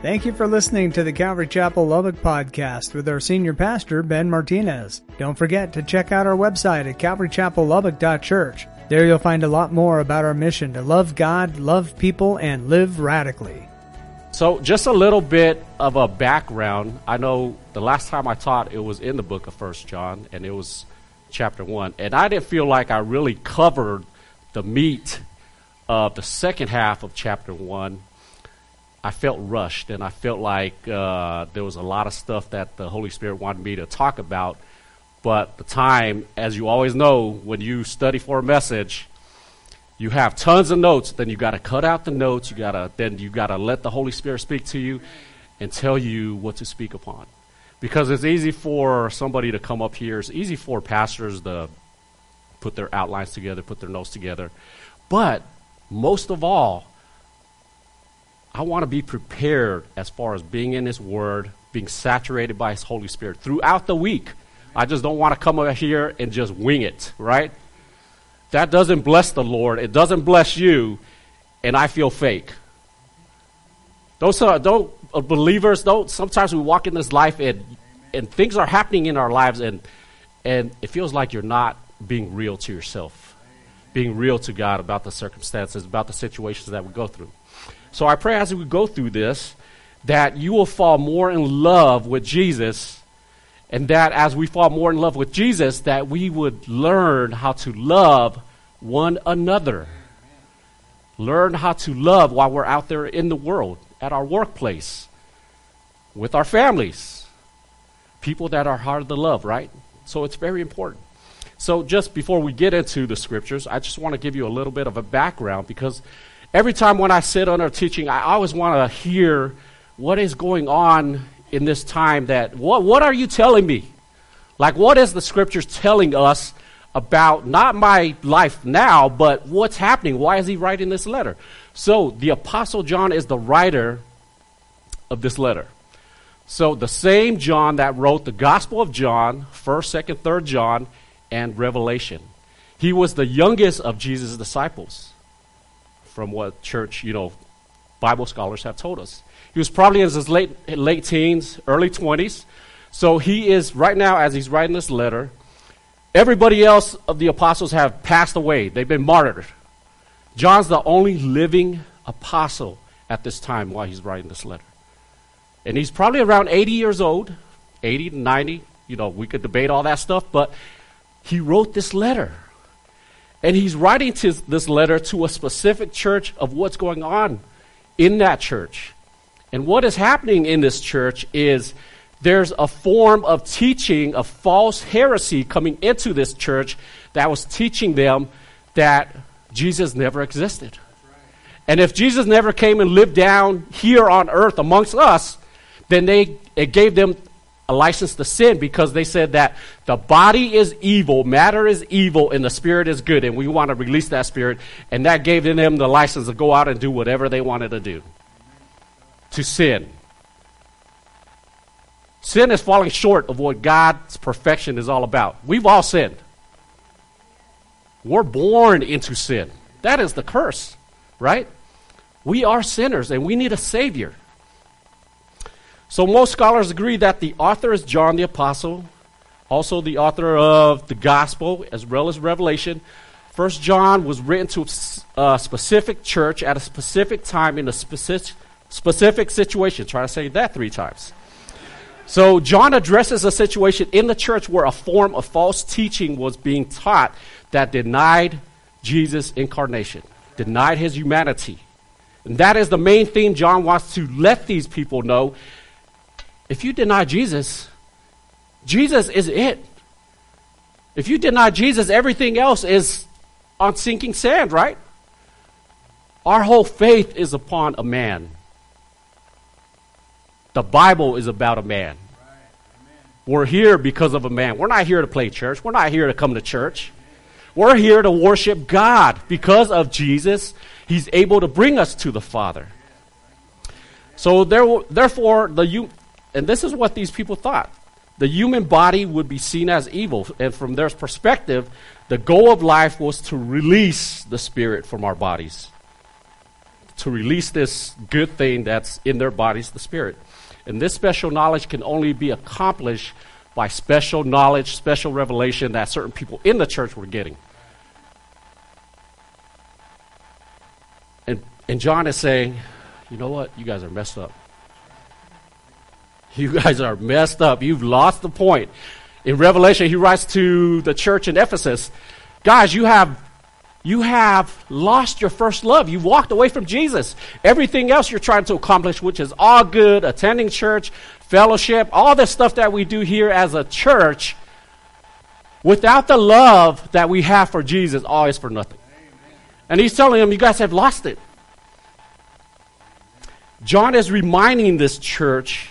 Thank you for listening to the Calvary Chapel Lubbock podcast with our senior pastor, Ben Martinez. Don't forget to check out our website at calvarychapellubbock.church. There you'll find a lot more about our mission to love God, love people, and live radically. So, just a little bit of a background. I know the last time I taught, it was in the book of First John, and it was chapter 1. And I didn't feel like I really covered the meat of the second half of chapter 1 I felt rushed and I felt like uh, there was a lot of stuff that the Holy Spirit wanted me to talk about. But the time, as you always know, when you study for a message, you have tons of notes. Then you got to cut out the notes. You got to then you got to let the Holy Spirit speak to you and tell you what to speak upon. Because it's easy for somebody to come up here. It's easy for pastors to put their outlines together, put their notes together. But most of all, I want to be prepared as far as being in His Word, being saturated by His Holy Spirit throughout the week. I just don't want to come over here and just wing it, right? That doesn't bless the Lord. It doesn't bless you, and I feel fake. Those uh, don't uh, believers don't. Sometimes we walk in this life and and things are happening in our lives, and and it feels like you're not being real to yourself, being real to God about the circumstances, about the situations that we go through. So I pray as we go through this that you will fall more in love with Jesus and that as we fall more in love with Jesus that we would learn how to love one another. Learn how to love while we're out there in the world, at our workplace, with our families. People that are hard to love, right? So it's very important. So just before we get into the scriptures, I just want to give you a little bit of a background because every time when I sit under teaching, I always want to hear what is going on in this time that what what are you telling me? Like what is the scriptures telling us about not my life now, but what's happening? Why is he writing this letter? So the apostle John is the writer of this letter. So the same John that wrote the Gospel of John, 1st, 2nd, 3rd John, and Revelation. He was the youngest of Jesus' disciples from what church, you know, Bible scholars have told us. He was probably in his late, late teens, early 20s. So he is, right now, as he's writing this letter, everybody else of the apostles have passed away. They've been martyred. John's the only living apostle at this time while he's writing this letter. And he's probably around 80 years old, 80 to 90. You know, we could debate all that stuff, but he wrote this letter. And he's writing this letter to a specific church of what's going on in that church. And what is happening in this church is there's a form of teaching a false heresy coming into this church that was teaching them that Jesus never existed. And if Jesus never came and lived down here on earth amongst us, then they it gave them a license to sin because they said that the body is evil, matter is evil, and the spirit is good, and we want to release that spirit. And that gave them the license to go out and do whatever they wanted to do to sin. Sin is falling short of what God's perfection is all about. We've all sinned. We're born into sin. That is the curse, right? We are sinners and we need a Savior. So most scholars agree that the author is John the Apostle, also the author of the Gospel as well as Revelation. First John was written to a specific church at a specific time in a specific, specific situation. Try to say that three times. So John addresses a situation in the church where a form of false teaching was being taught that denied Jesus' incarnation, denied his humanity. And that is the main theme John wants to let these people know if you deny Jesus, Jesus is it. If you deny Jesus, everything else is on sinking sand, right? Our whole faith is upon a man. The Bible is about a man. We're here because of a man. We're not here to play church. We're not here to come to church. We're here to worship God. Because of Jesus, He's able to bring us to the Father. So there, therefore, the, and this is what these people thought. The human body would be seen as evil. And from their perspective, the goal of life was to release the spirit from our bodies, to release this good thing that's in their bodies, the Spirit. And this special knowledge can only be accomplished by special knowledge, special revelation that certain people in the church were getting. And, and John is saying, you know what? You guys are messed up. You guys are messed up. You've lost the point. In Revelation, he writes to the church in Ephesus, guys, you have you have lost your first love. You've walked away from Jesus. Everything else you're trying to accomplish, which is all good, attending church, fellowship, all the stuff that we do here as a church, without the love that we have for Jesus, all is for nothing. And he's telling them, you guys have lost it. John is reminding this church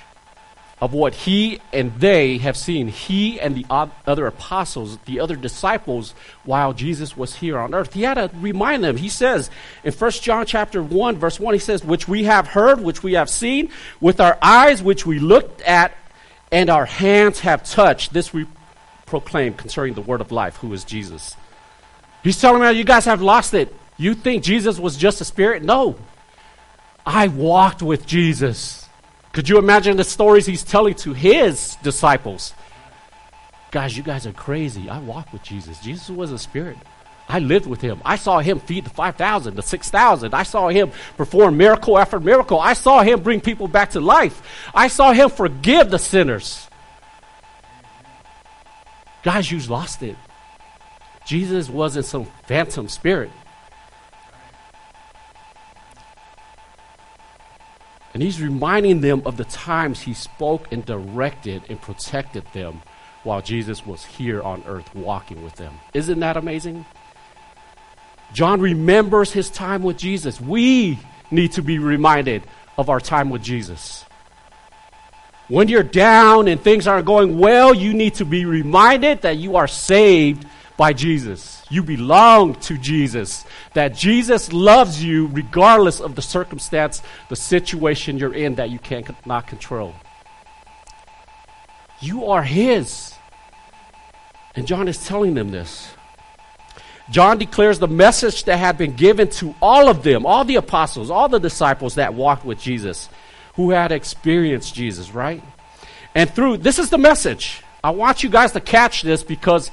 of what he and they have seen. He and the other apostles, the other disciples, while Jesus was here on earth. He had to remind them. He says in 1 John chapter 1, verse 1, he says, Which we have heard, which we have seen, with our eyes which we looked at, and our hands have touched. This we proclaim concerning the word of life, who is Jesus. He's telling me, you guys have lost it. You think Jesus was just a spirit? No. I walked with Jesus. Could you imagine the stories he's telling to his disciples? Guys, you guys are crazy. I walked with Jesus. Jesus was a spirit. I lived with him. I saw him feed the 5,000, the 6,000. I saw him perform miracle after miracle. I saw him bring people back to life. I saw him forgive the sinners. Guys, you've lost it. Jesus wasn't some phantom spirit. And he's reminding them of the times he spoke and directed and protected them while Jesus was here on earth walking with them. Isn't that amazing? John remembers his time with Jesus. We need to be reminded of our time with Jesus. When you're down and things aren't going well, you need to be reminded that you are saved by Jesus. You belong to Jesus. That Jesus loves you regardless of the circumstance, the situation you're in that you cannot control. You are His. And John is telling them this. John declares the message that had been given to all of them, all the apostles, all the disciples that walked with Jesus, who had experienced Jesus, right? And through, this is the message. I want you guys to catch this because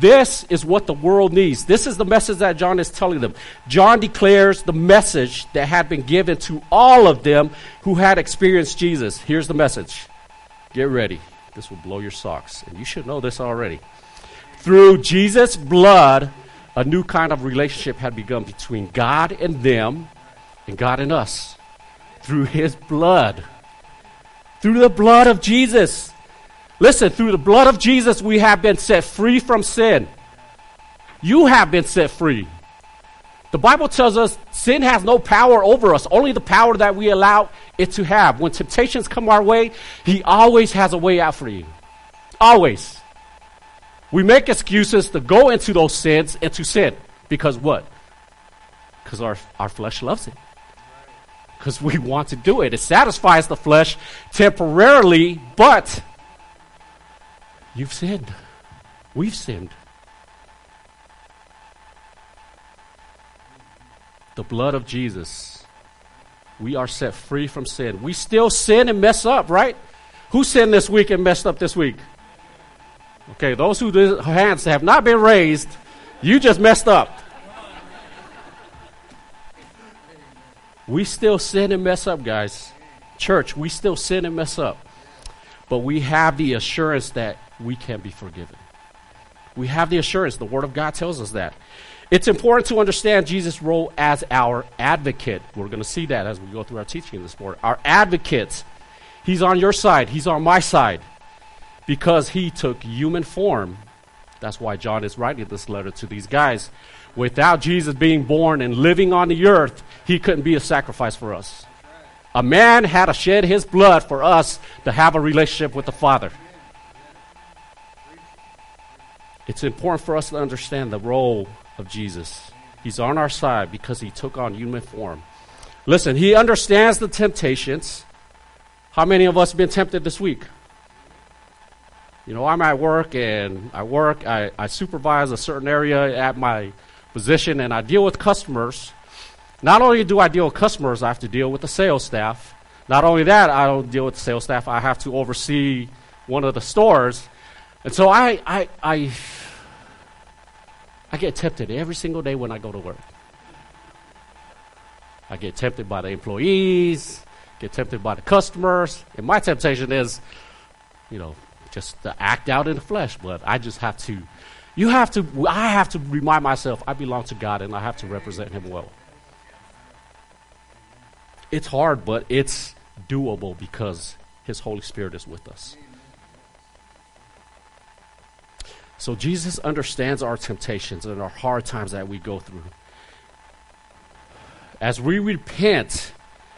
this is what the world needs. This is the message that John is telling them. John declares the message that had been given to all of them who had experienced Jesus. Here's the message Get ready. This will blow your socks. And you should know this already. Through Jesus' blood, a new kind of relationship had begun between God and them and God and us. Through his blood. Through the blood of Jesus. Listen, through the blood of Jesus, we have been set free from sin. You have been set free. The Bible tells us sin has no power over us, only the power that we allow it to have. When temptations come our way, He always has a way out for you. Always. We make excuses to go into those sins and to sin. Because what? Because our, our flesh loves it. Because we want to do it. It satisfies the flesh temporarily, but You've sinned. We've sinned. The blood of Jesus. We are set free from sin. We still sin and mess up, right? Who sinned this week and messed up this week? Okay, those whose hands have not been raised, you just messed up. We still sin and mess up, guys. Church, we still sin and mess up. But we have the assurance that we can be forgiven. We have the assurance. The Word of God tells us that. It's important to understand Jesus' role as our advocate. We're going to see that as we go through our teaching this morning. Our advocate. He's on your side, He's on my side because He took human form. That's why John is writing this letter to these guys. Without Jesus being born and living on the earth, He couldn't be a sacrifice for us. A man had to shed his blood for us to have a relationship with the Father. It's important for us to understand the role of Jesus. He's on our side because he took on human form. Listen, he understands the temptations. How many of us have been tempted this week? You know, I'm at work and I work, I, I supervise a certain area at my position and I deal with customers. Not only do I deal with customers, I have to deal with the sales staff. Not only that, I don't deal with the sales staff, I have to oversee one of the stores. And so I, I, I, I get tempted every single day when I go to work. I get tempted by the employees, get tempted by the customers, and my temptation is, you know, just to act out in the flesh. But I just have to, you have to, I have to remind myself I belong to God and I have to represent Him well. It's hard, but it's doable because His Holy Spirit is with us. So Jesus understands our temptations and our hard times that we go through. As we repent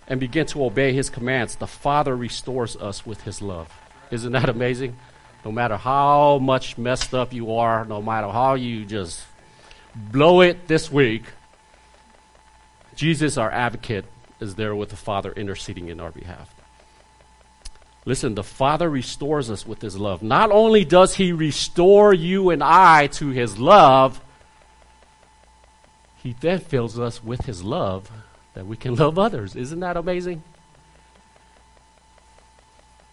and begin to obey his commands, the Father restores us with his love. Isn't that amazing? No matter how much messed up you are, no matter how you just blow it this week, Jesus, our advocate, is there with the Father interceding in our behalf. Listen, the Father restores us with His love. Not only does He restore you and I to His love, He then fills us with His love that we can love others. Isn't that amazing?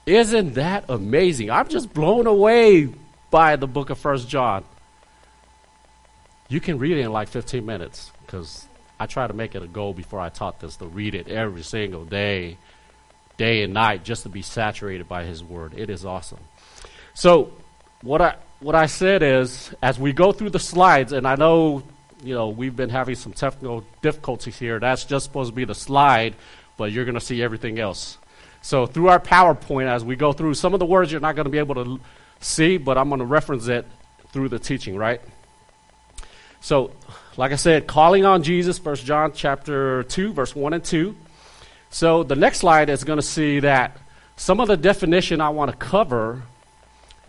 Isn't that amazing? I'm just blown away by the book of First John. You can read it in like 15 minutes because I try to make it a goal before I taught this to read it every single day day and night just to be saturated by his word. It is awesome. So what I what I said is as we go through the slides and I know you know we've been having some technical difficulties here. That's just supposed to be the slide, but you're going to see everything else. So through our PowerPoint as we go through some of the words you're not going to be able to see, but I'm going to reference it through the teaching, right? So, like I said, calling on Jesus, First John chapter 2 verse 1 and 2. So the next slide is going to see that some of the definition I want to cover,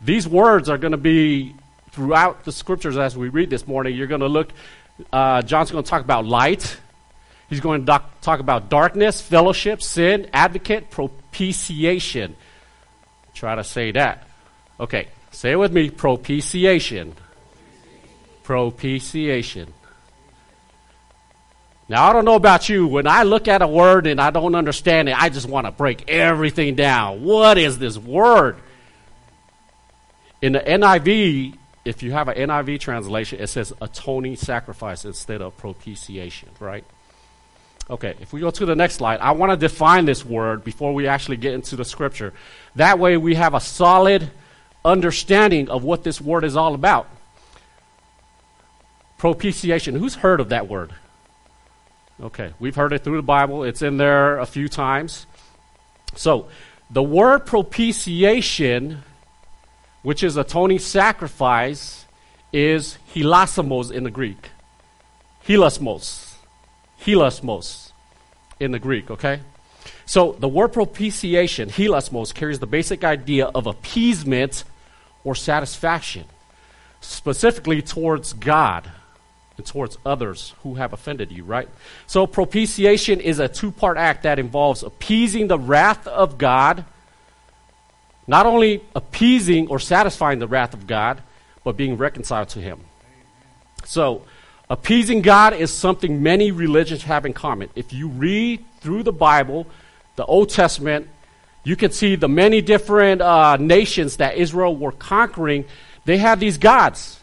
these words are going to be throughout the scriptures as we read this morning. You're going to look, uh, John's going to talk about light. He's going to doc- talk about darkness, fellowship, sin, advocate, propitiation. Try to say that. Okay, say it with me propitiation. Propitiation. Now, I don't know about you. When I look at a word and I don't understand it, I just want to break everything down. What is this word? In the NIV, if you have an NIV translation, it says atoning sacrifice instead of propitiation, right? Okay, if we go to the next slide, I want to define this word before we actually get into the scripture. That way, we have a solid understanding of what this word is all about. Propitiation. Who's heard of that word? Okay, we've heard it through the Bible, it's in there a few times. So, the word propitiation, which is atoning sacrifice, is hilasmos in the Greek. Hilasmos. Hilasmos in the Greek, okay? So, the word propitiation, hilasmos, carries the basic idea of appeasement or satisfaction, specifically towards God and towards others who have offended you, right? So propitiation is a two part act that involves appeasing the wrath of God, not only appeasing or satisfying the wrath of God, but being reconciled to Him. So, appeasing God is something many religions have in common. If you read through the Bible, the Old Testament, you can see the many different uh, nations that Israel were conquering. They had these gods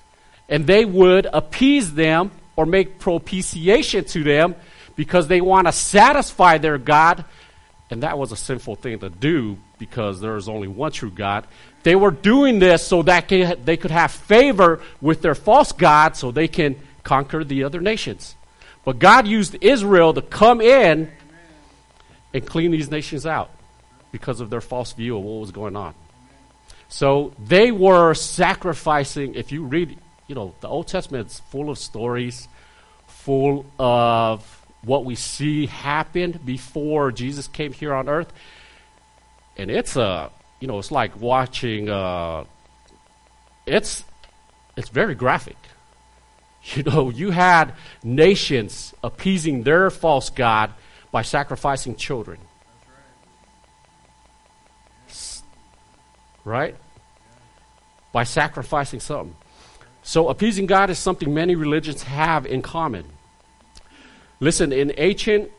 and they would appease them or make propitiation to them because they want to satisfy their God. And that was a sinful thing to do because there is only one true God. They were doing this so that they could have favor with their false God so they can conquer the other nations. But God used Israel to come in and clean these nations out because of their false view of what was going on. So they were sacrificing, if you read you know, the Old Testament is full of stories, full of what we see happened before Jesus came here on earth. And it's a, you know, it's like watching, uh, it's, it's very graphic. You know, you had nations appeasing their false God by sacrificing children. Right? By sacrificing something. So, appeasing God is something many religions have in common. Listen, in ancient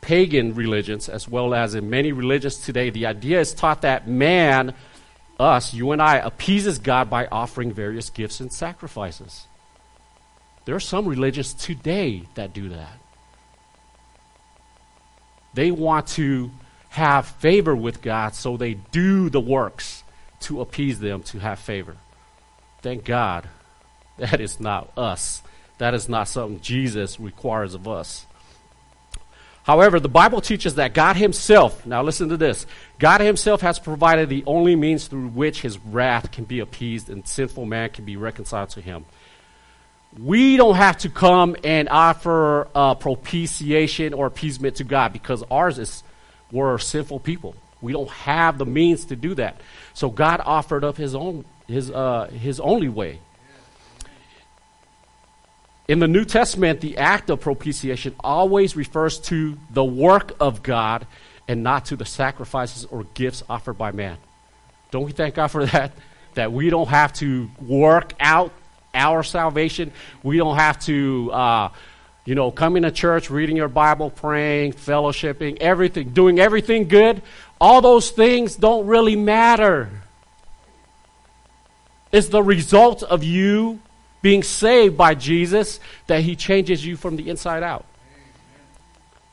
pagan religions, as well as in many religions today, the idea is taught that man, us, you and I, appeases God by offering various gifts and sacrifices. There are some religions today that do that. They want to have favor with God, so they do the works to appease them to have favor. Thank God that is not us. That is not something Jesus requires of us. However, the Bible teaches that God Himself, now listen to this, God Himself has provided the only means through which His wrath can be appeased and sinful man can be reconciled to Him. We don't have to come and offer uh, propitiation or appeasement to God because ours is, we're sinful people. We don't have the means to do that. So God offered up His own, His, uh, His only way. In the New Testament, the act of propitiation always refers to the work of God and not to the sacrifices or gifts offered by man. Don't we thank God for that? That we don't have to work out our salvation. We don't have to, uh, you know, come into church, reading your Bible, praying, fellowshipping, everything, doing everything good. All those things don't really matter. It's the result of you being saved by Jesus that he changes you from the inside out.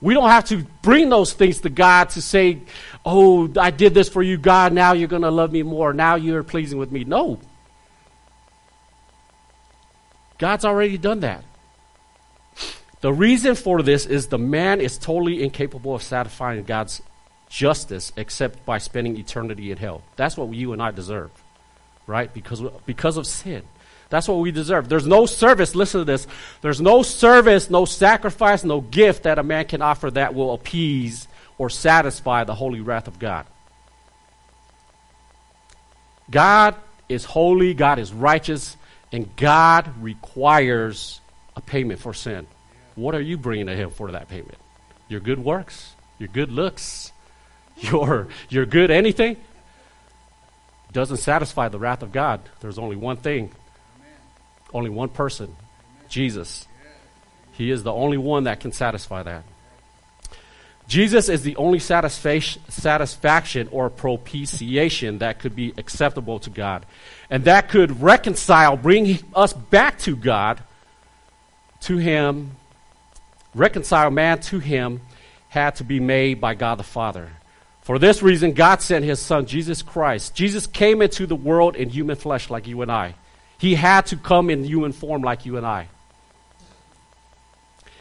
We don't have to bring those things to God to say, Oh, I did this for you, God. Now you're going to love me more. Now you're pleasing with me. No. God's already done that. The reason for this is the man is totally incapable of satisfying God's justice except by spending eternity in hell. That's what you and I deserve, right? Because, because of sin. That's what we deserve. There's no service, listen to this. There's no service, no sacrifice, no gift that a man can offer that will appease or satisfy the holy wrath of God. God is holy, God is righteous, and God requires a payment for sin. What are you bringing to Him for that payment? Your good works, your good looks, your, your good anything? Doesn't satisfy the wrath of God. There's only one thing only one person Jesus. He is the only one that can satisfy that. Jesus is the only satisfaction or propitiation that could be acceptable to God. And that could reconcile, bring us back to God, to Him, reconcile man to Him, had to be made by God the Father. For this reason, God sent His Son, Jesus Christ. Jesus came into the world in human flesh like you and I. He had to come in human form like you and I.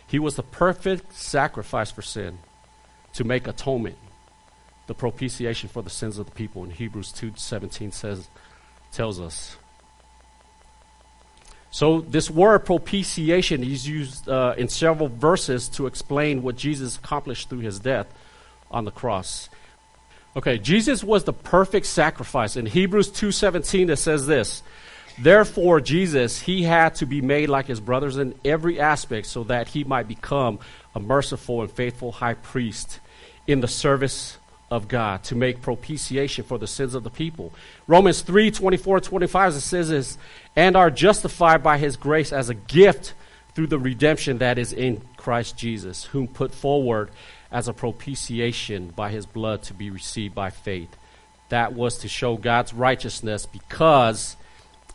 He was the perfect sacrifice for sin to make atonement, the propitiation for the sins of the people. In Hebrews 2:17 says tells us. So this word propitiation is used uh, in several verses to explain what Jesus accomplished through his death on the cross. Okay, Jesus was the perfect sacrifice. In Hebrews 2:17 it says this, Therefore, Jesus, he had to be made like his brothers in every aspect so that he might become a merciful and faithful high priest in the service of God to make propitiation for the sins of the people. Romans 3 24 25 it says this, and are justified by his grace as a gift through the redemption that is in Christ Jesus, whom put forward as a propitiation by his blood to be received by faith. That was to show God's righteousness because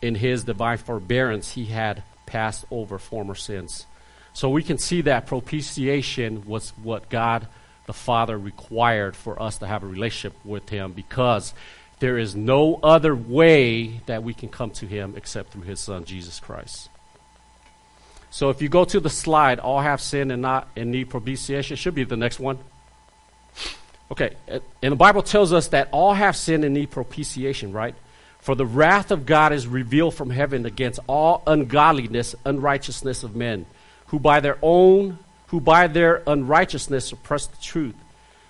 in his divine forbearance, he had passed over former sins. So we can see that propitiation was what God the Father required for us to have a relationship with him because there is no other way that we can come to him except through his son Jesus Christ. So if you go to the slide, all have sinned and not and need propitiation, should be the next one. Okay, and the Bible tells us that all have sinned and need propitiation, right? For the wrath of God is revealed from heaven against all ungodliness, unrighteousness of men, who by their own, who by their unrighteousness suppress the truth.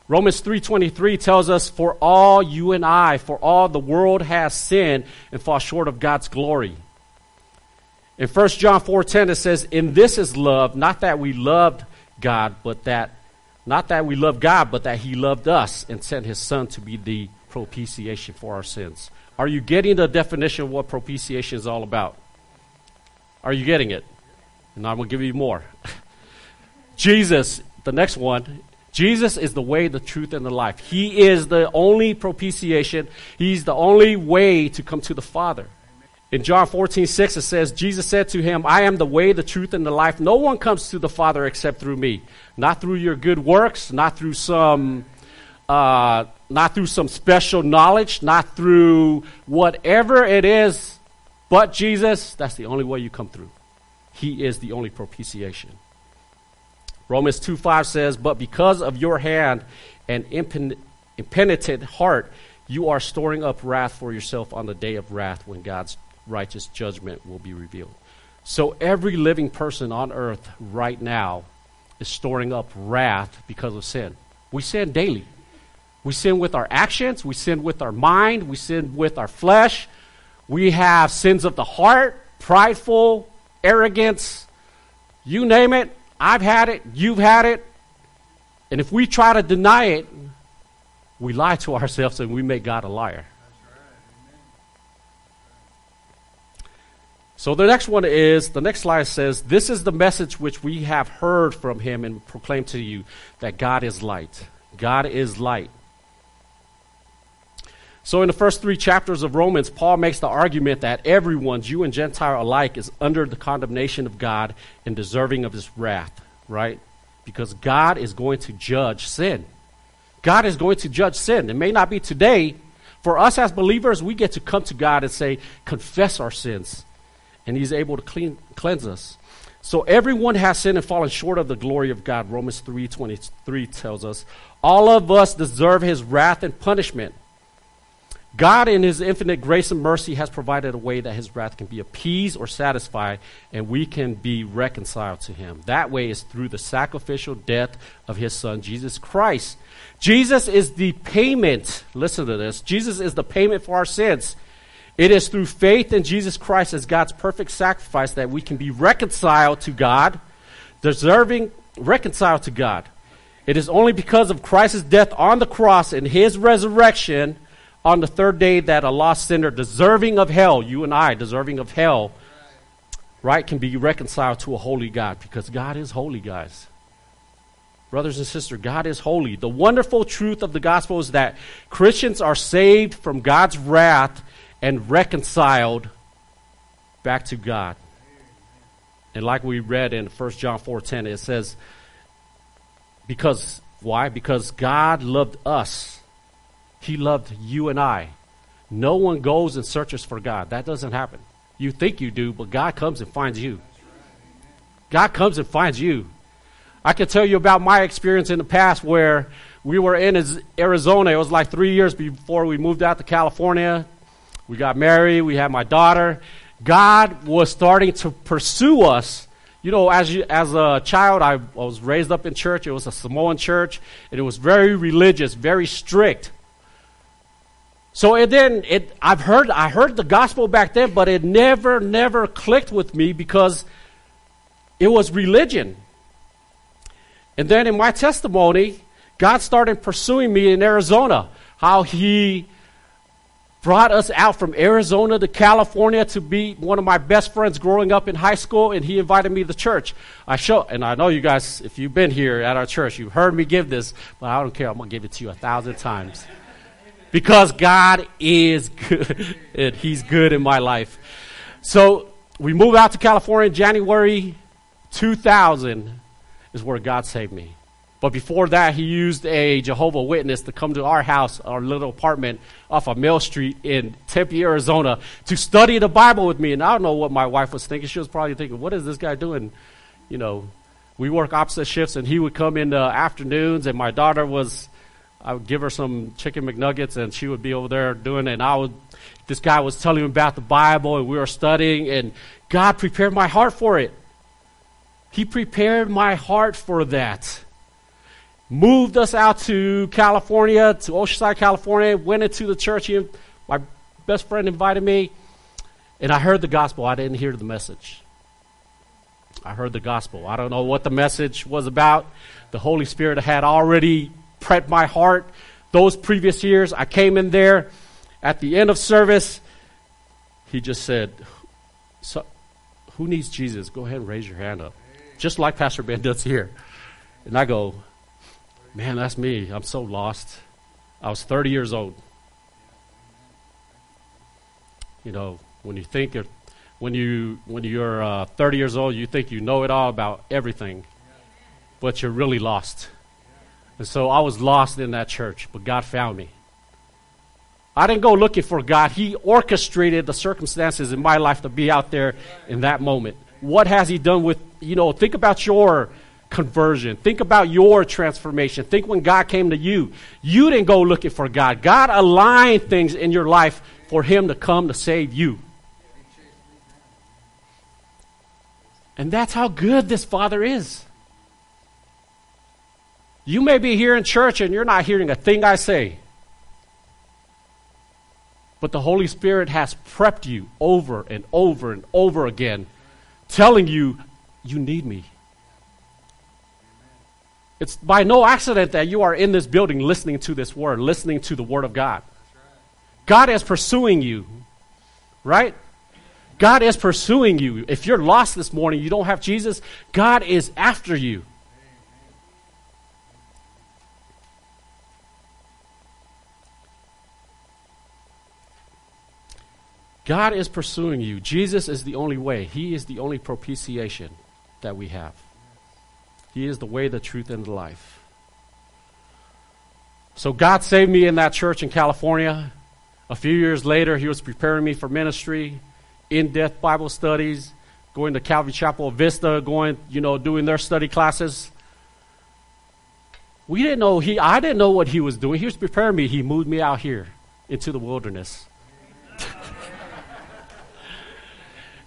Romans 3:23 tells us for all you and I for all the world has sinned and fall short of God's glory. In 1 John 4:10 it says in this is love not that we loved God but that not that we love God but that he loved us and sent his son to be the propitiation for our sins. Are you getting the definition of what propitiation is all about? Are you getting it? And I'm going to give you more. Jesus, the next one, Jesus is the way, the truth, and the life. He is the only propitiation. He's the only way to come to the Father. In John 14, 6, it says, Jesus said to him, I am the way, the truth, and the life. No one comes to the Father except through me. Not through your good works, not through some uh, not through some special knowledge, not through whatever it is, but Jesus, that's the only way you come through. He is the only propitiation. Romans 2 5 says, But because of your hand and impenitent heart, you are storing up wrath for yourself on the day of wrath when God's righteous judgment will be revealed. So every living person on earth right now is storing up wrath because of sin. We sin daily. We sin with our actions, we sin with our mind, we sin with our flesh. We have sins of the heart, prideful, arrogance, you name it. I've had it, you've had it. And if we try to deny it, we lie to ourselves and we make God a liar. So the next one is the next slide says, This is the message which we have heard from him and proclaimed to you that God is light. God is light. So, in the first three chapters of Romans, Paul makes the argument that everyone, Jew and Gentile alike, is under the condemnation of God and deserving of his wrath, right? Because God is going to judge sin. God is going to judge sin. It may not be today. For us as believers, we get to come to God and say, confess our sins, and He's able to clean, cleanse us. So everyone has sinned and fallen short of the glory of God. Romans 3:23 tells us, all of us deserve his wrath and punishment. God, in His infinite grace and mercy, has provided a way that His wrath can be appeased or satisfied, and we can be reconciled to Him. That way is through the sacrificial death of His Son, Jesus Christ. Jesus is the payment. Listen to this. Jesus is the payment for our sins. It is through faith in Jesus Christ as God's perfect sacrifice that we can be reconciled to God, deserving reconciled to God. It is only because of Christ's death on the cross and His resurrection on the third day that a lost sinner deserving of hell, you and I deserving of hell, right, can be reconciled to a holy God because God is holy, guys. Brothers and sisters, God is holy. The wonderful truth of the gospel is that Christians are saved from God's wrath and reconciled back to God. And like we read in 1 John 4:10 it says because why? Because God loved us he loved you and I. No one goes and searches for God. That doesn't happen. You think you do, but God comes and finds you. God comes and finds you. I can tell you about my experience in the past where we were in Arizona. It was like three years before we moved out to California. We got married. We had my daughter. God was starting to pursue us. You know, as you, as a child, I, I was raised up in church. It was a Samoan church, and it was very religious, very strict. So then it, I've heard, I heard the gospel back then, but it never, never clicked with me because it was religion. And then in my testimony, God started pursuing me in Arizona. How He brought us out from Arizona to California to be one of my best friends growing up in high school, and He invited me to church. I show, and I know you guys, if you've been here at our church, you've heard me give this, but I don't care. I'm gonna give it to you a thousand times because God is good and He's good in my life. So we moved out to California in January 2000 is where God saved me. But before that, he used a Jehovah Witness to come to our house, our little apartment off of Mill Street in Tempe, Arizona, to study the Bible with me. And I don't know what my wife was thinking. She was probably thinking, "What is this guy doing?" You know, we work opposite shifts, and he would come in the afternoons, and my daughter was I would give her some chicken McNuggets, and she would be over there doing it. And I would, this guy was telling me about the Bible, and we were studying, and God prepared my heart for it. He prepared my heart for that. Moved us out to California, to Oceanside, California. Went into the church. He, my best friend invited me, and I heard the gospel. I didn't hear the message. I heard the gospel. I don't know what the message was about. The Holy Spirit had already prepped my heart those previous years. I came in there at the end of service. He just said, so, Who needs Jesus? Go ahead and raise your hand up. Just like Pastor Ben does here. And I go, man, that's me. I'm so lost. I was 30 years old. You know, when you think of, when you when you're uh, 30 years old, you think you know it all about everything, but you're really lost. And so I was lost in that church, but God found me. I didn't go looking for God. He orchestrated the circumstances in my life to be out there in that moment. What has He done with, you know, think about your conversion. Think about your transformation. Think when God came to you. You didn't go looking for God. God aligned things in your life for Him to come to save you. And that's how good this Father is. You may be here in church and you're not hearing a thing I say. But the Holy Spirit has prepped you over and over and over again, telling you, you need me. It's by no accident that you are in this building listening to this word, listening to the word of God. God is pursuing you, right? God is pursuing you. If you're lost this morning, you don't have Jesus, God is after you. God is pursuing you. Jesus is the only way. He is the only propitiation that we have. He is the way, the truth, and the life. So God saved me in that church in California. A few years later, He was preparing me for ministry, in depth Bible studies, going to Calvary Chapel Vista, going, you know, doing their study classes. We didn't know he I didn't know what he was doing. He was preparing me. He moved me out here into the wilderness.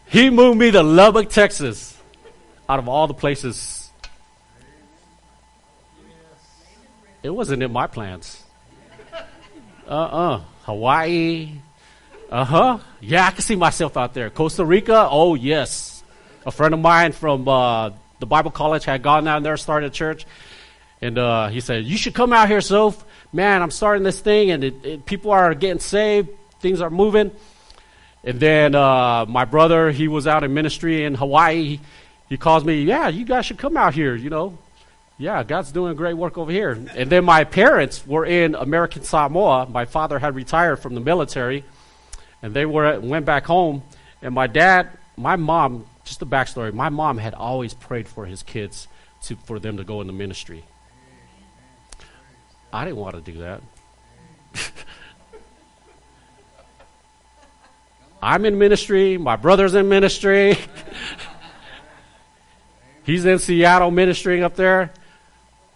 he moved me to Lubbock, Texas, out of all the places. It wasn't in my plans. Uh uh-uh. uh Hawaii. Uh huh. Yeah, I can see myself out there. Costa Rica. Oh, yes. A friend of mine from uh, the Bible college had gone down there, started a church. And uh, he said, You should come out here, Soph. Man, I'm starting this thing, and it, it, people are getting saved. Things are moving. And then uh, my brother, he was out in ministry in Hawaii. He calls me, Yeah, you guys should come out here, you know. Yeah, God's doing great work over here. And then my parents were in American Samoa. My father had retired from the military, and they were went back home. And my dad, my mom, just a backstory. My mom had always prayed for his kids to, for them to go in the ministry. I didn't want to do that. I'm in ministry. My brother's in ministry. He's in Seattle ministering up there.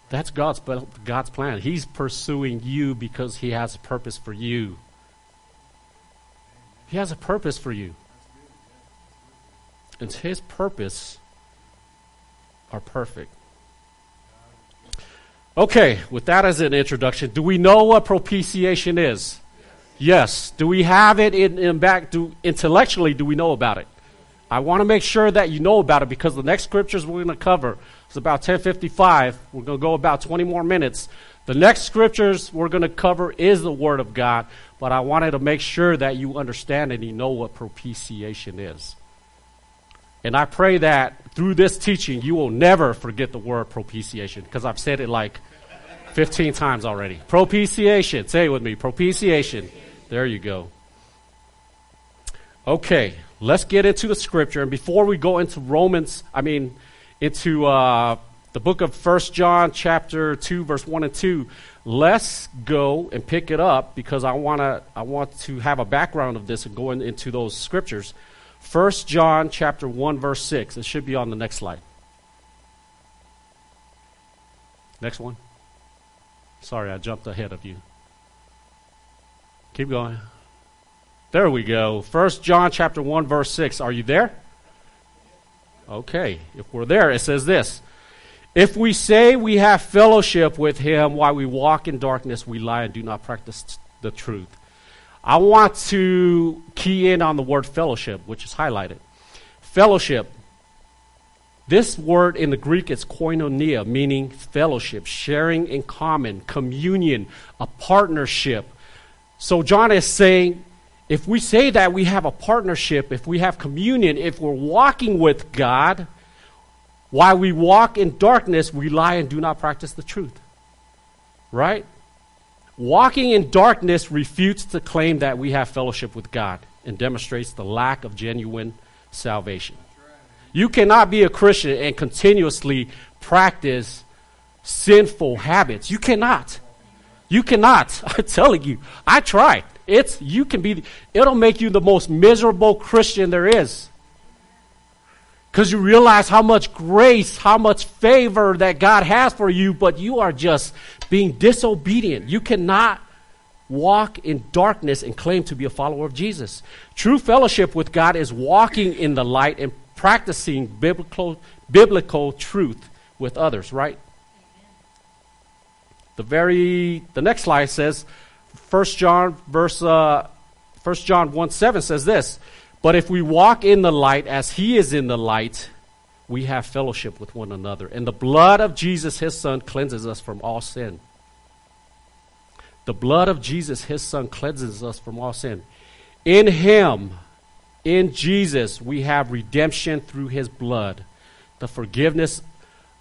That's God's, God's plan. He's pursuing you because He has a purpose for you. He has a purpose for you. And His purpose are perfect. Okay, with that as an introduction, do we know what propitiation is? Yes. Do we have it in, in back? Do intellectually do we know about it? I want to make sure that you know about it because the next scriptures we're going to cover is about 1055. We're going to go about 20 more minutes. The next scriptures we're going to cover is the Word of God, but I wanted to make sure that you understand and you know what propitiation is. And I pray that through this teaching, you will never forget the word propitiation because I've said it like 15 times already. Propitiation. Say it with me. Propitiation. There you go. Okay, let's get into the scripture. And before we go into Romans, I mean, into uh, the book of First John, chapter 2, verse 1 and 2, let's go and pick it up because I, wanna, I want to have a background of this and go in, into those scriptures. First John, chapter 1, verse 6. It should be on the next slide. Next one. Sorry, I jumped ahead of you. Keep going. There we go. First John chapter 1 verse 6. Are you there? Okay. If we're there, it says this. If we say we have fellowship with him while we walk in darkness, we lie and do not practice the truth. I want to key in on the word fellowship, which is highlighted. Fellowship. This word in the Greek is koinonia, meaning fellowship, sharing in common, communion, a partnership. So John is saying if we say that we have a partnership, if we have communion, if we're walking with God, While we walk in darkness, we lie and do not practice the truth. Right? Walking in darkness refutes the claim that we have fellowship with God and demonstrates the lack of genuine salvation. You cannot be a Christian and continuously practice sinful habits. You cannot. You cannot. I'm telling you. I tried. It's you can be it'll make you the most miserable Christian there is. Cuz you realize how much grace, how much favor that God has for you, but you are just being disobedient. You cannot walk in darkness and claim to be a follower of Jesus. True fellowship with God is walking in the light and practicing biblical biblical truth with others, right? The very the next slide says 1 John verse uh, 1 John 1 7 says this, but if we walk in the light as he is in the light, we have fellowship with one another. And the blood of Jesus, his son, cleanses us from all sin. The blood of Jesus, his son, cleanses us from all sin. In him, in Jesus, we have redemption through his blood, the forgiveness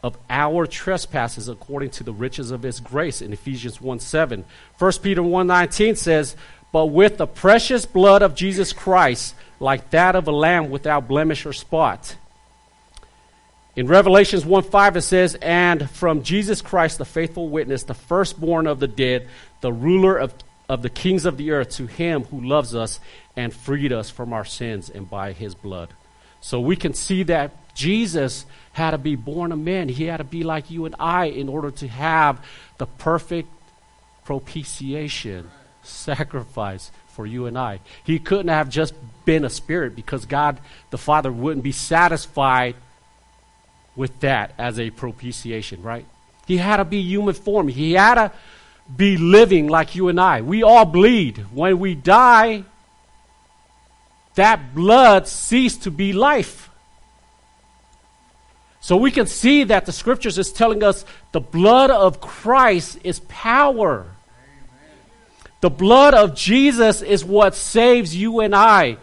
of our trespasses according to the riches of his grace in Ephesians 1 7. 1 Peter 1 19 says, But with the precious blood of Jesus Christ, like that of a lamb without blemish or spot. In Revelations 1 5, it says, And from Jesus Christ, the faithful witness, the firstborn of the dead, the ruler of, of the kings of the earth, to him who loves us and freed us from our sins and by his blood. So we can see that Jesus had to be born a man. He had to be like you and I in order to have the perfect propitiation, sacrifice for you and I. He couldn't have just been a spirit because God the Father wouldn't be satisfied with that as a propitiation, right? He had to be human form. He had to be living like you and I. We all bleed. When we die, that blood ceased to be life. So we can see that the scriptures is telling us the blood of Christ is power. The blood of Jesus is what saves you and I.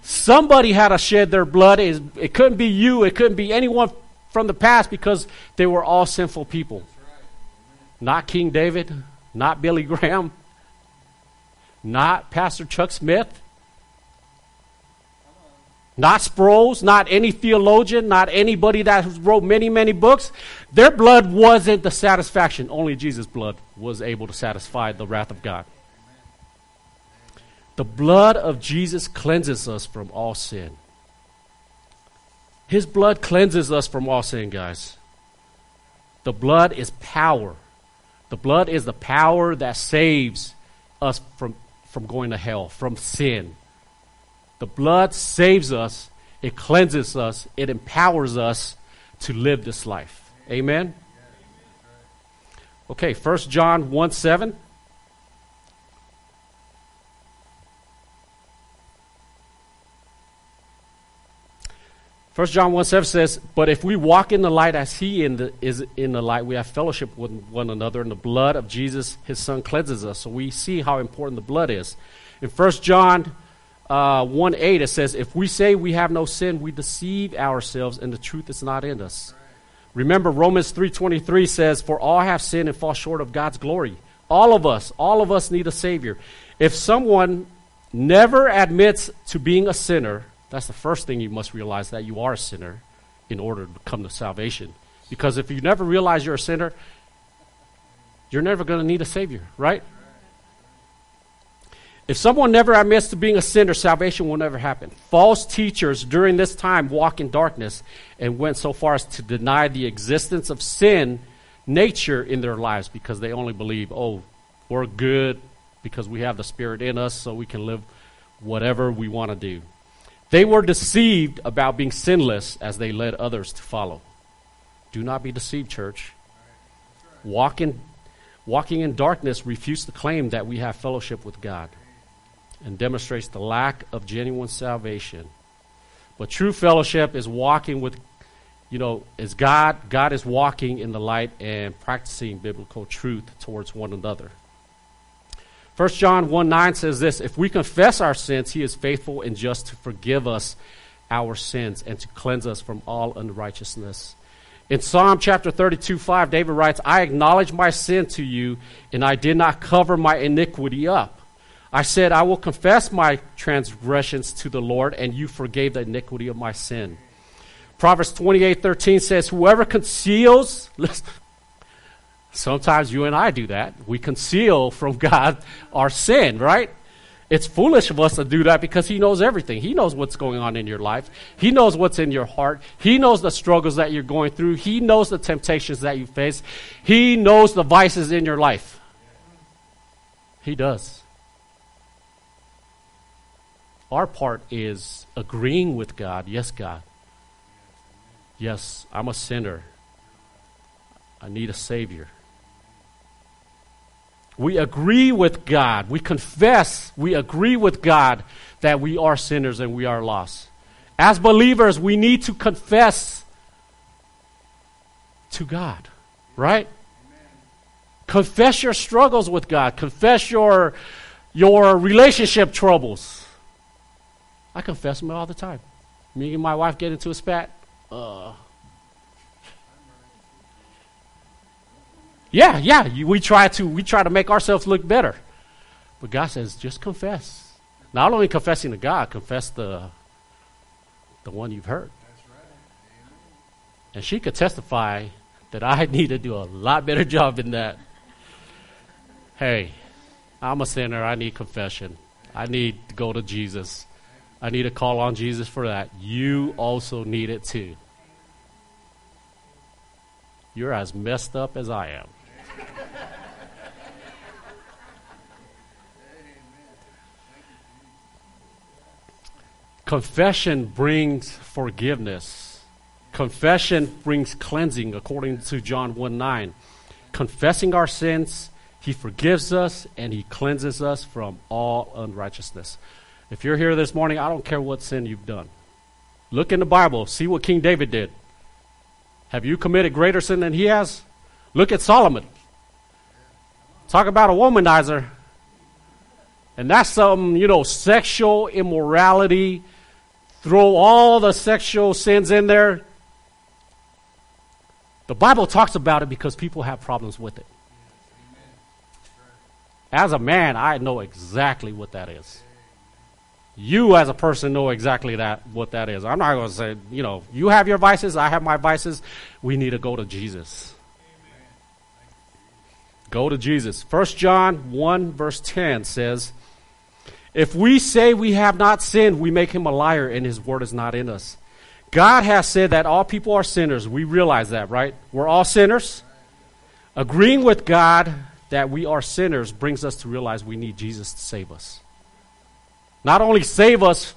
Somebody had to shed their blood. It couldn't be you, it couldn't be anyone from the past because they were all sinful people. Not King David, not Billy Graham, not Pastor Chuck Smith, not Sproul's, not any theologian, not anybody that wrote many, many books. Their blood wasn't the satisfaction. Only Jesus' blood was able to satisfy the wrath of God. The blood of Jesus cleanses us from all sin. His blood cleanses us from all sin, guys. The blood is power. The blood is the power that saves us from, from going to hell, from sin. The blood saves us, it cleanses us, it empowers us to live this life. Amen? Okay, 1 John 1 7. 1 John 1 7 says, But if we walk in the light as he in the, is in the light, we have fellowship with one another, and the blood of Jesus, his son, cleanses us. So we see how important the blood is. In 1 John uh, 1 8, it says, If we say we have no sin, we deceive ourselves, and the truth is not in us. Remember, Romans 3.23 says, For all have sinned and fall short of God's glory. All of us, all of us need a Savior. If someone never admits to being a sinner, that's the first thing you must realize that you are a sinner in order to come to salvation. Because if you never realize you're a sinner, you're never going to need a Savior, right? If someone never admits to being a sinner, salvation will never happen. False teachers during this time walk in darkness and went so far as to deny the existence of sin nature in their lives because they only believe, oh, we're good because we have the Spirit in us so we can live whatever we want to do. They were deceived about being sinless as they led others to follow. Do not be deceived, church. Walk in, walking in darkness refutes the claim that we have fellowship with God and demonstrates the lack of genuine salvation. But true fellowship is walking with, you know, is God. God is walking in the light and practicing biblical truth towards one another. 1 John 1 9 says this If we confess our sins, he is faithful and just to forgive us our sins and to cleanse us from all unrighteousness. In Psalm chapter 32, 5, David writes, I acknowledge my sin to you, and I did not cover my iniquity up. I said, I will confess my transgressions to the Lord, and you forgave the iniquity of my sin. Proverbs 28, 13 says, Whoever conceals, sometimes you and I do that. We conceal from God our sin, right? It's foolish of us to do that because He knows everything. He knows what's going on in your life. He knows what's in your heart. He knows the struggles that you're going through. He knows the temptations that you face. He knows the vices in your life. He does. Our part is agreeing with God. Yes, God. Yes, I'm a sinner. I need a Savior. We agree with God. We confess, we agree with God that we are sinners and we are lost. As believers, we need to confess to God, right? Confess your struggles with God. Confess your, your relationship troubles. I confess them all the time. Me and my wife get into a spat. Uh, Yeah, yeah. we try to we try to make ourselves look better, but God says just confess. Not only confessing to God, confess the the one you've heard. And she could testify that I need to do a lot better job than that. Hey, I'm a sinner. I need confession. I need to go to Jesus. I need to call on Jesus for that. You also need it too. You're as messed up as I am. Confession brings forgiveness. Confession brings cleansing, according to John 1 9. Confessing our sins, He forgives us and He cleanses us from all unrighteousness. If you're here this morning, I don't care what sin you've done. Look in the Bible, see what King David did. Have you committed greater sin than he has? Look at Solomon. Talk about a womanizer. And that's some, you know, sexual immorality. Throw all the sexual sins in there. The Bible talks about it because people have problems with it. As a man, I know exactly what that is. You, as a person, know exactly that what that is. I'm not going to say, you know, you have your vices, I have my vices. We need to go to Jesus. Go to Jesus. 1 John 1, verse 10 says, If we say we have not sinned, we make him a liar, and his word is not in us. God has said that all people are sinners. We realize that, right? We're all sinners. Agreeing with God that we are sinners brings us to realize we need Jesus to save us. Not only save us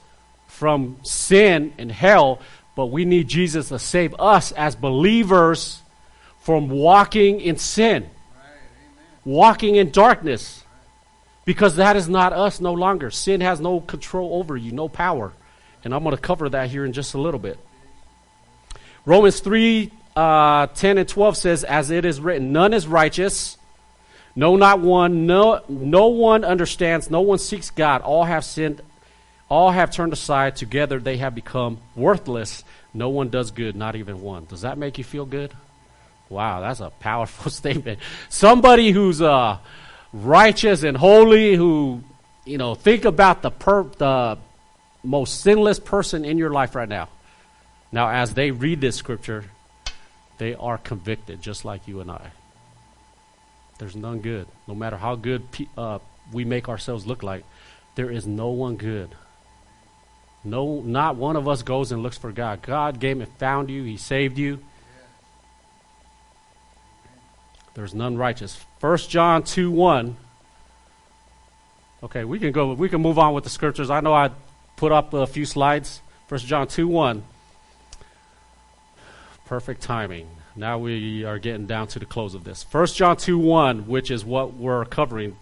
from sin and hell, but we need Jesus to save us as believers from walking in sin walking in darkness because that is not us no longer. Sin has no control over you, no power. And I'm going to cover that here in just a little bit. Romans 3 uh, 10 and 12 says, As it is written, none is righteous, no, not one, no, no one understands, no one seeks God. All have sinned, all have turned aside. Together they have become worthless. No one does good, not even one. Does that make you feel good? Wow, that's a powerful statement. Somebody who's uh, righteous and holy, who, you know, think about the, per- the most sinless person in your life right now. Now, as they read this scripture, they are convicted, just like you and I. There's none good. No matter how good pe- uh, we make ourselves look like, there is no one good. No, not one of us goes and looks for God. God came and found you. He saved you. There's none righteous. 1 John 2 1. Okay, we can go, we can move on with the scriptures. I know I put up a few slides. 1 John 2 1. Perfect timing. Now we are getting down to the close of this. 1 John 2 1, which is what we're covering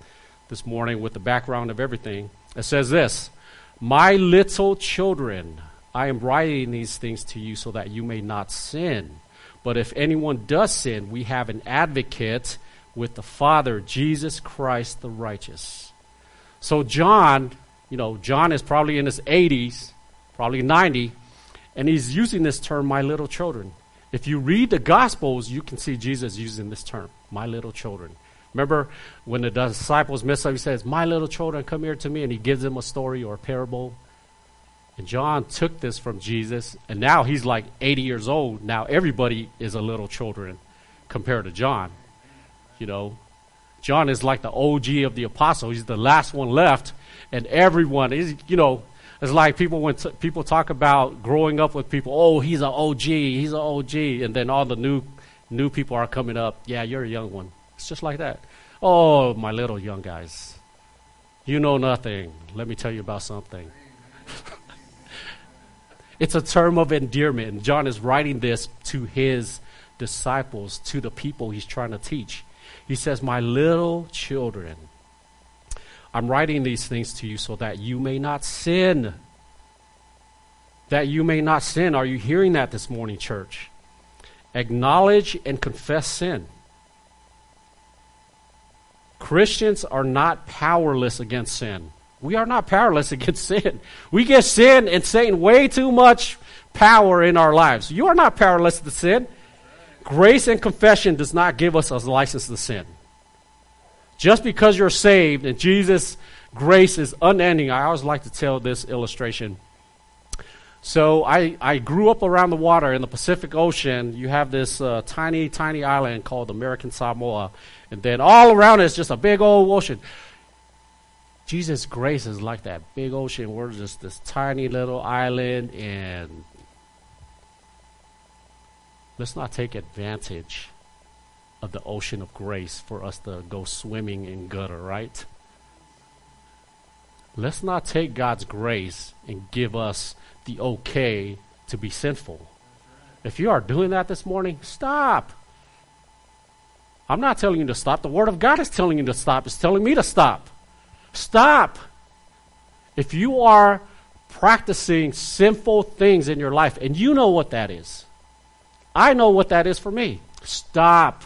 this morning with the background of everything. It says this My little children, I am writing these things to you so that you may not sin. But if anyone does sin, we have an advocate with the Father, Jesus Christ the righteous. So, John, you know, John is probably in his 80s, probably 90, and he's using this term, my little children. If you read the Gospels, you can see Jesus using this term, my little children. Remember when the disciples mess up, he says, My little children, come here to me, and he gives them a story or a parable. And John took this from Jesus, and now he's like 80 years old. Now everybody is a little children compared to John. You know, John is like the OG of the apostle. He's the last one left, and everyone is, you know, it's like people when t- people talk about growing up with people. Oh, he's an OG. He's an OG, and then all the new new people are coming up. Yeah, you're a young one. It's just like that. Oh, my little young guys, you know nothing. Let me tell you about something. it's a term of endearment. John is writing this to his disciples, to the people he's trying to teach. He says, My little children, I'm writing these things to you so that you may not sin. That you may not sin. Are you hearing that this morning, church? Acknowledge and confess sin. Christians are not powerless against sin. We are not powerless against sin. We give sin and Satan way too much power in our lives. You are not powerless to sin. Grace and confession does not give us a license to sin. Just because you're saved and Jesus' grace is unending, I always like to tell this illustration. So I, I grew up around the water in the Pacific Ocean. You have this uh, tiny, tiny island called American Samoa. And then all around it is just a big old ocean. Jesus' grace is like that big ocean. We're just this tiny little island, and let's not take advantage of the ocean of grace for us to go swimming in gutter, right? Let's not take God's grace and give us the okay to be sinful. If you are doing that this morning, stop. I'm not telling you to stop. The Word of God is telling you to stop. It's telling me to stop. Stop. If you are practicing sinful things in your life, and you know what that is, I know what that is for me. Stop.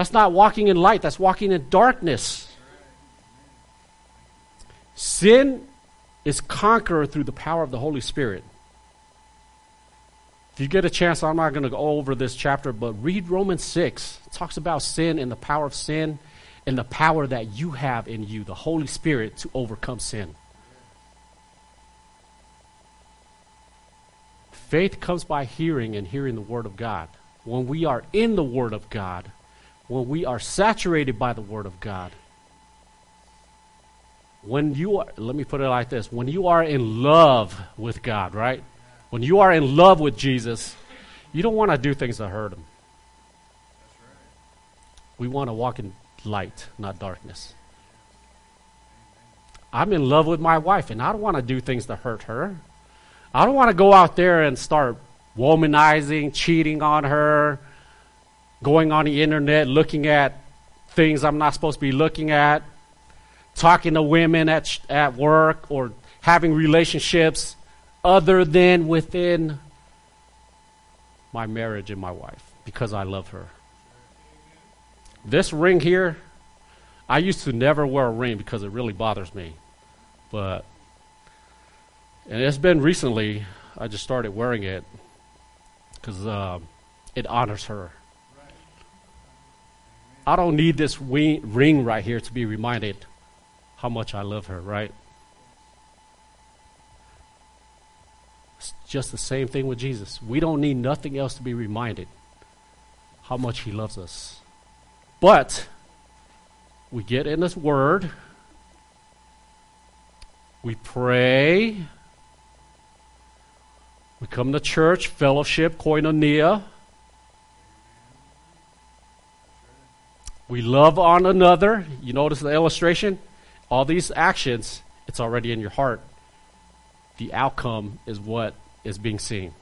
That's not walking in light, that's walking in darkness. Sin is conquered through the power of the Holy Spirit. If you get a chance, I'm not going to go over this chapter, but read Romans 6. It talks about sin and the power of sin and the power that you have in you, the Holy Spirit, to overcome sin. Faith comes by hearing and hearing the Word of God. When we are in the Word of God, when we are saturated by the Word of God, when you are, let me put it like this when you are in love with God, right? When you are in love with Jesus, you don't want to do things that hurt Him. We want to walk in light, not darkness. I'm in love with my wife, and I don't want to do things that hurt her. I don't want to go out there and start womanizing, cheating on her, going on the internet, looking at things I'm not supposed to be looking at, talking to women at, sh- at work, or having relationships other than within my marriage and my wife because I love her. This ring here, I used to never wear a ring because it really bothers me. But, and it's been recently, I just started wearing it because uh, it honors her. I don't need this ring right here to be reminded how much I love her, right? It's just the same thing with Jesus. We don't need nothing else to be reminded how much he loves us. But we get in this word, we pray, we come to church, fellowship, koinonia. We love on another. You notice the illustration? All these actions, it's already in your heart. The outcome is what is being seen.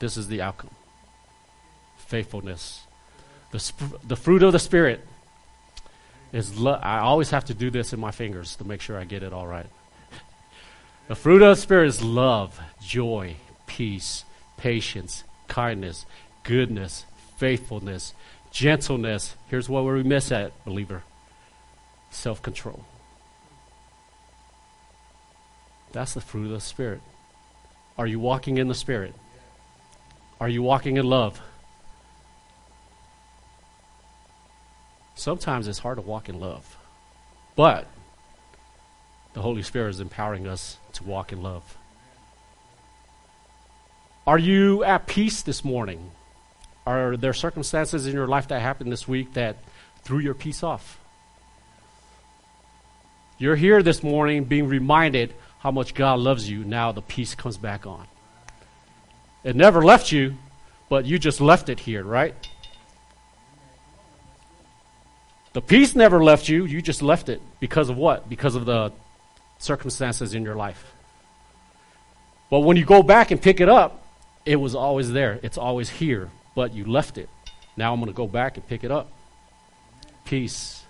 This is the outcome faithfulness. The, sp- the fruit of the Spirit is, lo- I always have to do this in my fingers to make sure I get it all right. The fruit of the Spirit is love, joy, peace, patience, kindness, goodness, faithfulness, gentleness. Here's what we miss at, believer self control. That's the fruit of the Spirit. Are you walking in the Spirit? Are you walking in love? Sometimes it's hard to walk in love, but the Holy Spirit is empowering us to walk in love. Are you at peace this morning? Are there circumstances in your life that happened this week that threw your peace off? You're here this morning being reminded how much God loves you. Now the peace comes back on. It never left you, but you just left it here, right? The peace never left you, you just left it. Because of what? Because of the circumstances in your life. But when you go back and pick it up, it was always there. It's always here, but you left it. Now I'm going to go back and pick it up. Peace.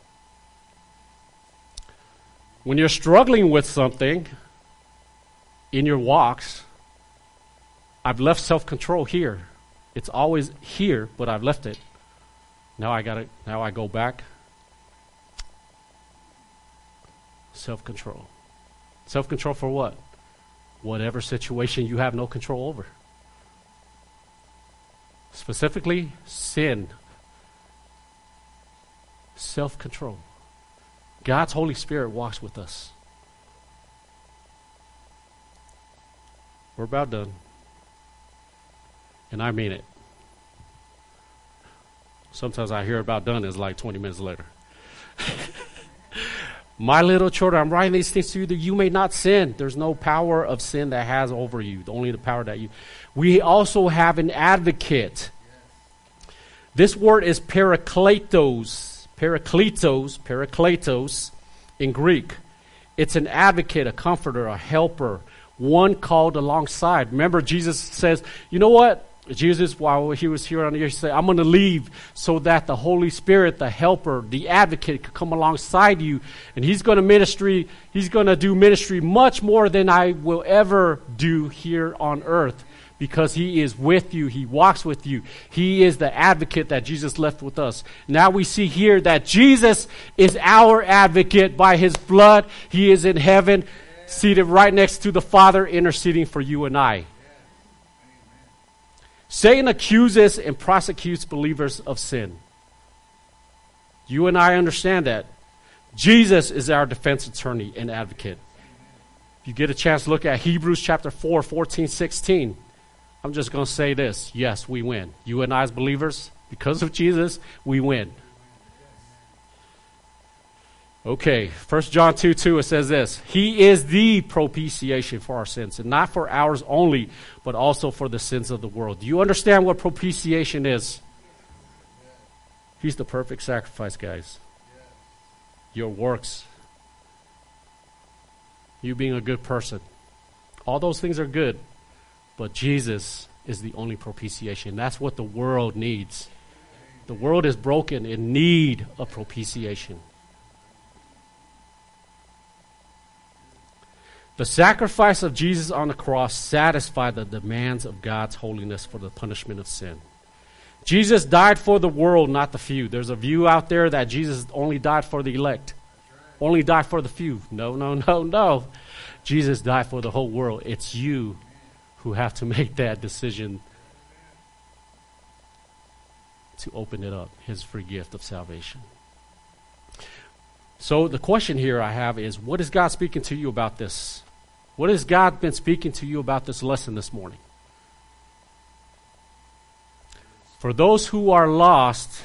When you're struggling with something in your walks, I've left self control here. It's always here, but I've left it. Now I got it. Now I go back. Self control. Self control for what? Whatever situation you have no control over. Specifically, sin. Self control. God's Holy Spirit walks with us. We're about done. And I mean it. Sometimes I hear about done is like 20 minutes later. My little children, I'm writing these things to you that you may not sin. There's no power of sin that has over you, only the power that you. We also have an advocate. This word is parakletos, parakletos, parakletos in Greek. It's an advocate, a comforter, a helper, one called alongside. Remember, Jesus says, you know what? Jesus, while he was here on the earth, he said, I'm going to leave so that the Holy Spirit, the helper, the advocate, could come alongside you. And he's going to ministry, he's going to do ministry much more than I will ever do here on earth because he is with you. He walks with you. He is the advocate that Jesus left with us. Now we see here that Jesus is our advocate by his blood. He is in heaven, seated right next to the Father, interceding for you and I. Satan accuses and prosecutes believers of sin. You and I understand that. Jesus is our defense attorney and advocate. If you get a chance to look at Hebrews chapter 4, 14, 16, I'm just going to say this. Yes, we win. You and I, as believers, because of Jesus, we win. Okay, 1 John 2 2, it says this He is the propitiation for our sins, and not for ours only, but also for the sins of the world. Do you understand what propitiation is? He's the perfect sacrifice, guys. Your works, you being a good person, all those things are good, but Jesus is the only propitiation. That's what the world needs. The world is broken in need of propitiation. The sacrifice of Jesus on the cross satisfied the demands of God's holiness for the punishment of sin. Jesus died for the world, not the few. There's a view out there that Jesus only died for the elect, only died for the few. No, no, no, no. Jesus died for the whole world. It's you who have to make that decision to open it up, his free gift of salvation. So the question here I have is what is God speaking to you about this? What has God been speaking to you about this lesson this morning? For those who are lost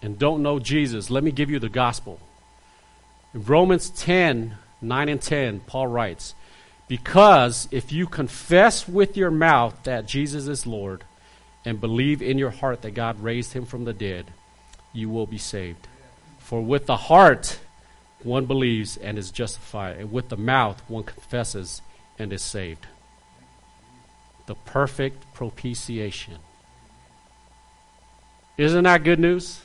and don't know Jesus, let me give you the gospel. In Romans 10 9 and 10, Paul writes, Because if you confess with your mouth that Jesus is Lord and believe in your heart that God raised him from the dead, you will be saved. For with the heart one believes and is justified, and with the mouth one confesses and is saved. The perfect propitiation. Isn't that good news?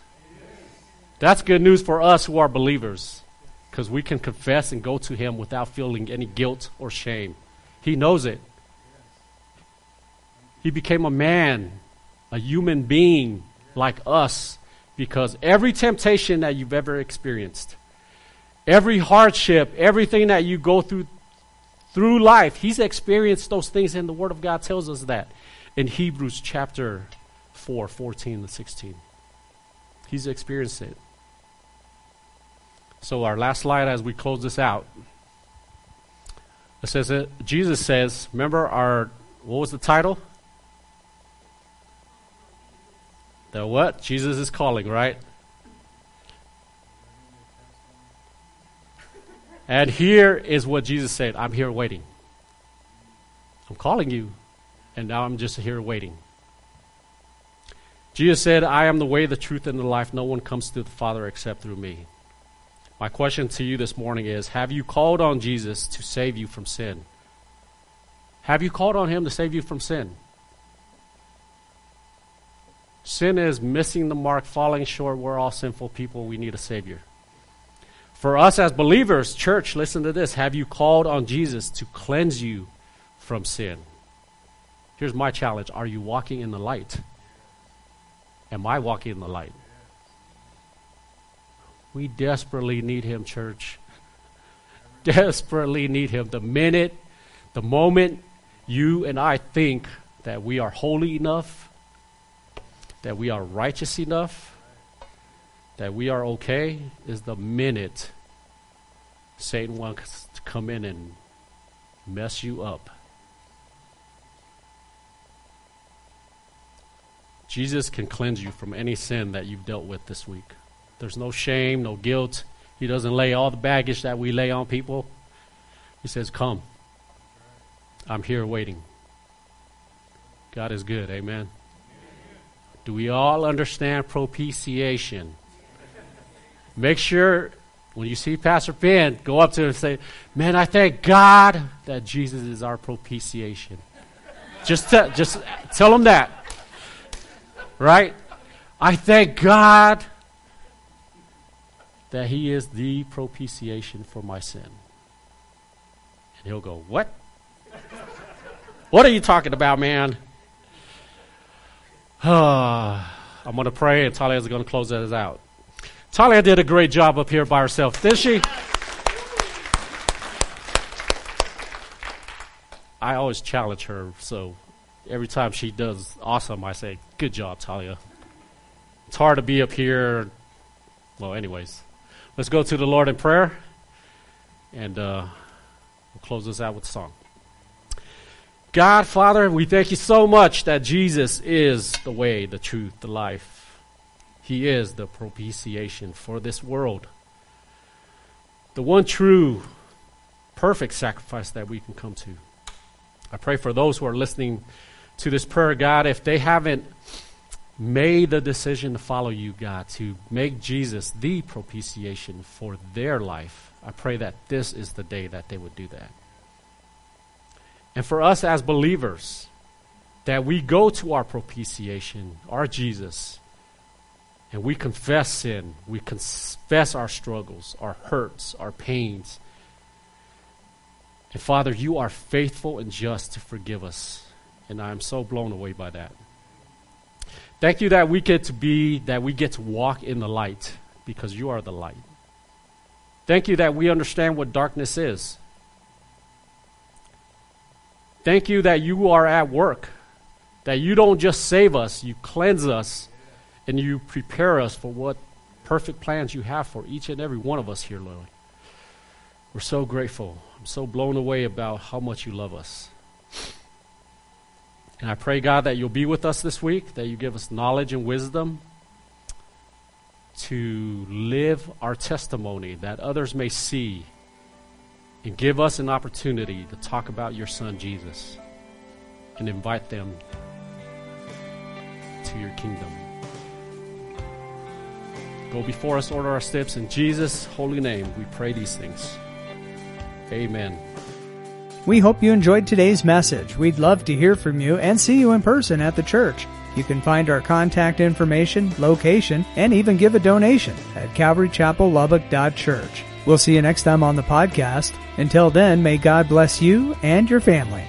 That's good news for us who are believers because we can confess and go to Him without feeling any guilt or shame. He knows it. He became a man, a human being like us because every temptation that you've ever experienced, every hardship, everything that you go through through life. He's experienced those things, and the Word of God tells us that. in Hebrews chapter 4, 14 to 16. He's experienced it. So, our last slide as we close this out. It says that Jesus says, remember our, what was the title? The what? Jesus is calling, right? And here is what Jesus said I'm here waiting. I'm calling you, and now I'm just here waiting. Jesus said, I am the way, the truth, and the life. No one comes to the Father except through me. My question to you this morning is Have you called on Jesus to save you from sin? Have you called on Him to save you from sin? Sin is missing the mark, falling short. We're all sinful people. We need a Savior. For us as believers, church, listen to this. Have you called on Jesus to cleanse you from sin? Here's my challenge Are you walking in the light? Am I walking in the light? We desperately need Him, church. Desperately need Him. The minute, the moment you and I think that we are holy enough, that we are righteous enough, that we are okay, is the minute Satan wants to come in and mess you up. Jesus can cleanse you from any sin that you've dealt with this week. There's no shame, no guilt. He doesn't lay all the baggage that we lay on people. He says, Come. I'm here waiting. God is good. Amen. Do we all understand propitiation? Make sure when you see Pastor Ben, go up to him and say, Man, I thank God that Jesus is our propitiation. just, just tell him that. Right? I thank God that he is the propitiation for my sin. And he'll go, What? what are you talking about, man? I'm going to pray, and is going to close us out. Talia did a great job up here by herself, did she? I always challenge her, so every time she does awesome, I say, Good job, Talia. It's hard to be up here. Well, anyways, let's go to the Lord in prayer, and uh, we'll close this out with a song. God, Father, we thank you so much that Jesus is the way, the truth, the life. He is the propitiation for this world. The one true, perfect sacrifice that we can come to. I pray for those who are listening to this prayer, God, if they haven't made the decision to follow you, God, to make Jesus the propitiation for their life, I pray that this is the day that they would do that. And for us as believers, that we go to our propitiation, our Jesus, and we confess sin. We confess our struggles, our hurts, our pains. And Father, you are faithful and just to forgive us. And I am so blown away by that. Thank you that we get to be, that we get to walk in the light because you are the light. Thank you that we understand what darkness is. Thank you that you are at work, that you don't just save us, you cleanse us and you prepare us for what perfect plans you have for each and every one of us here, Lord. We're so grateful. I'm so blown away about how much you love us. And I pray, God, that you'll be with us this week, that you give us knowledge and wisdom to live our testimony, that others may see, and give us an opportunity to talk about your Son, Jesus, and invite them to your kingdom. Go before us, order our steps. In Jesus' holy name, we pray these things. Amen. We hope you enjoyed today's message. We'd love to hear from you and see you in person at the church. You can find our contact information, location, and even give a donation at calvarychapellubbock.church. We'll see you next time on the podcast. Until then, may God bless you and your family.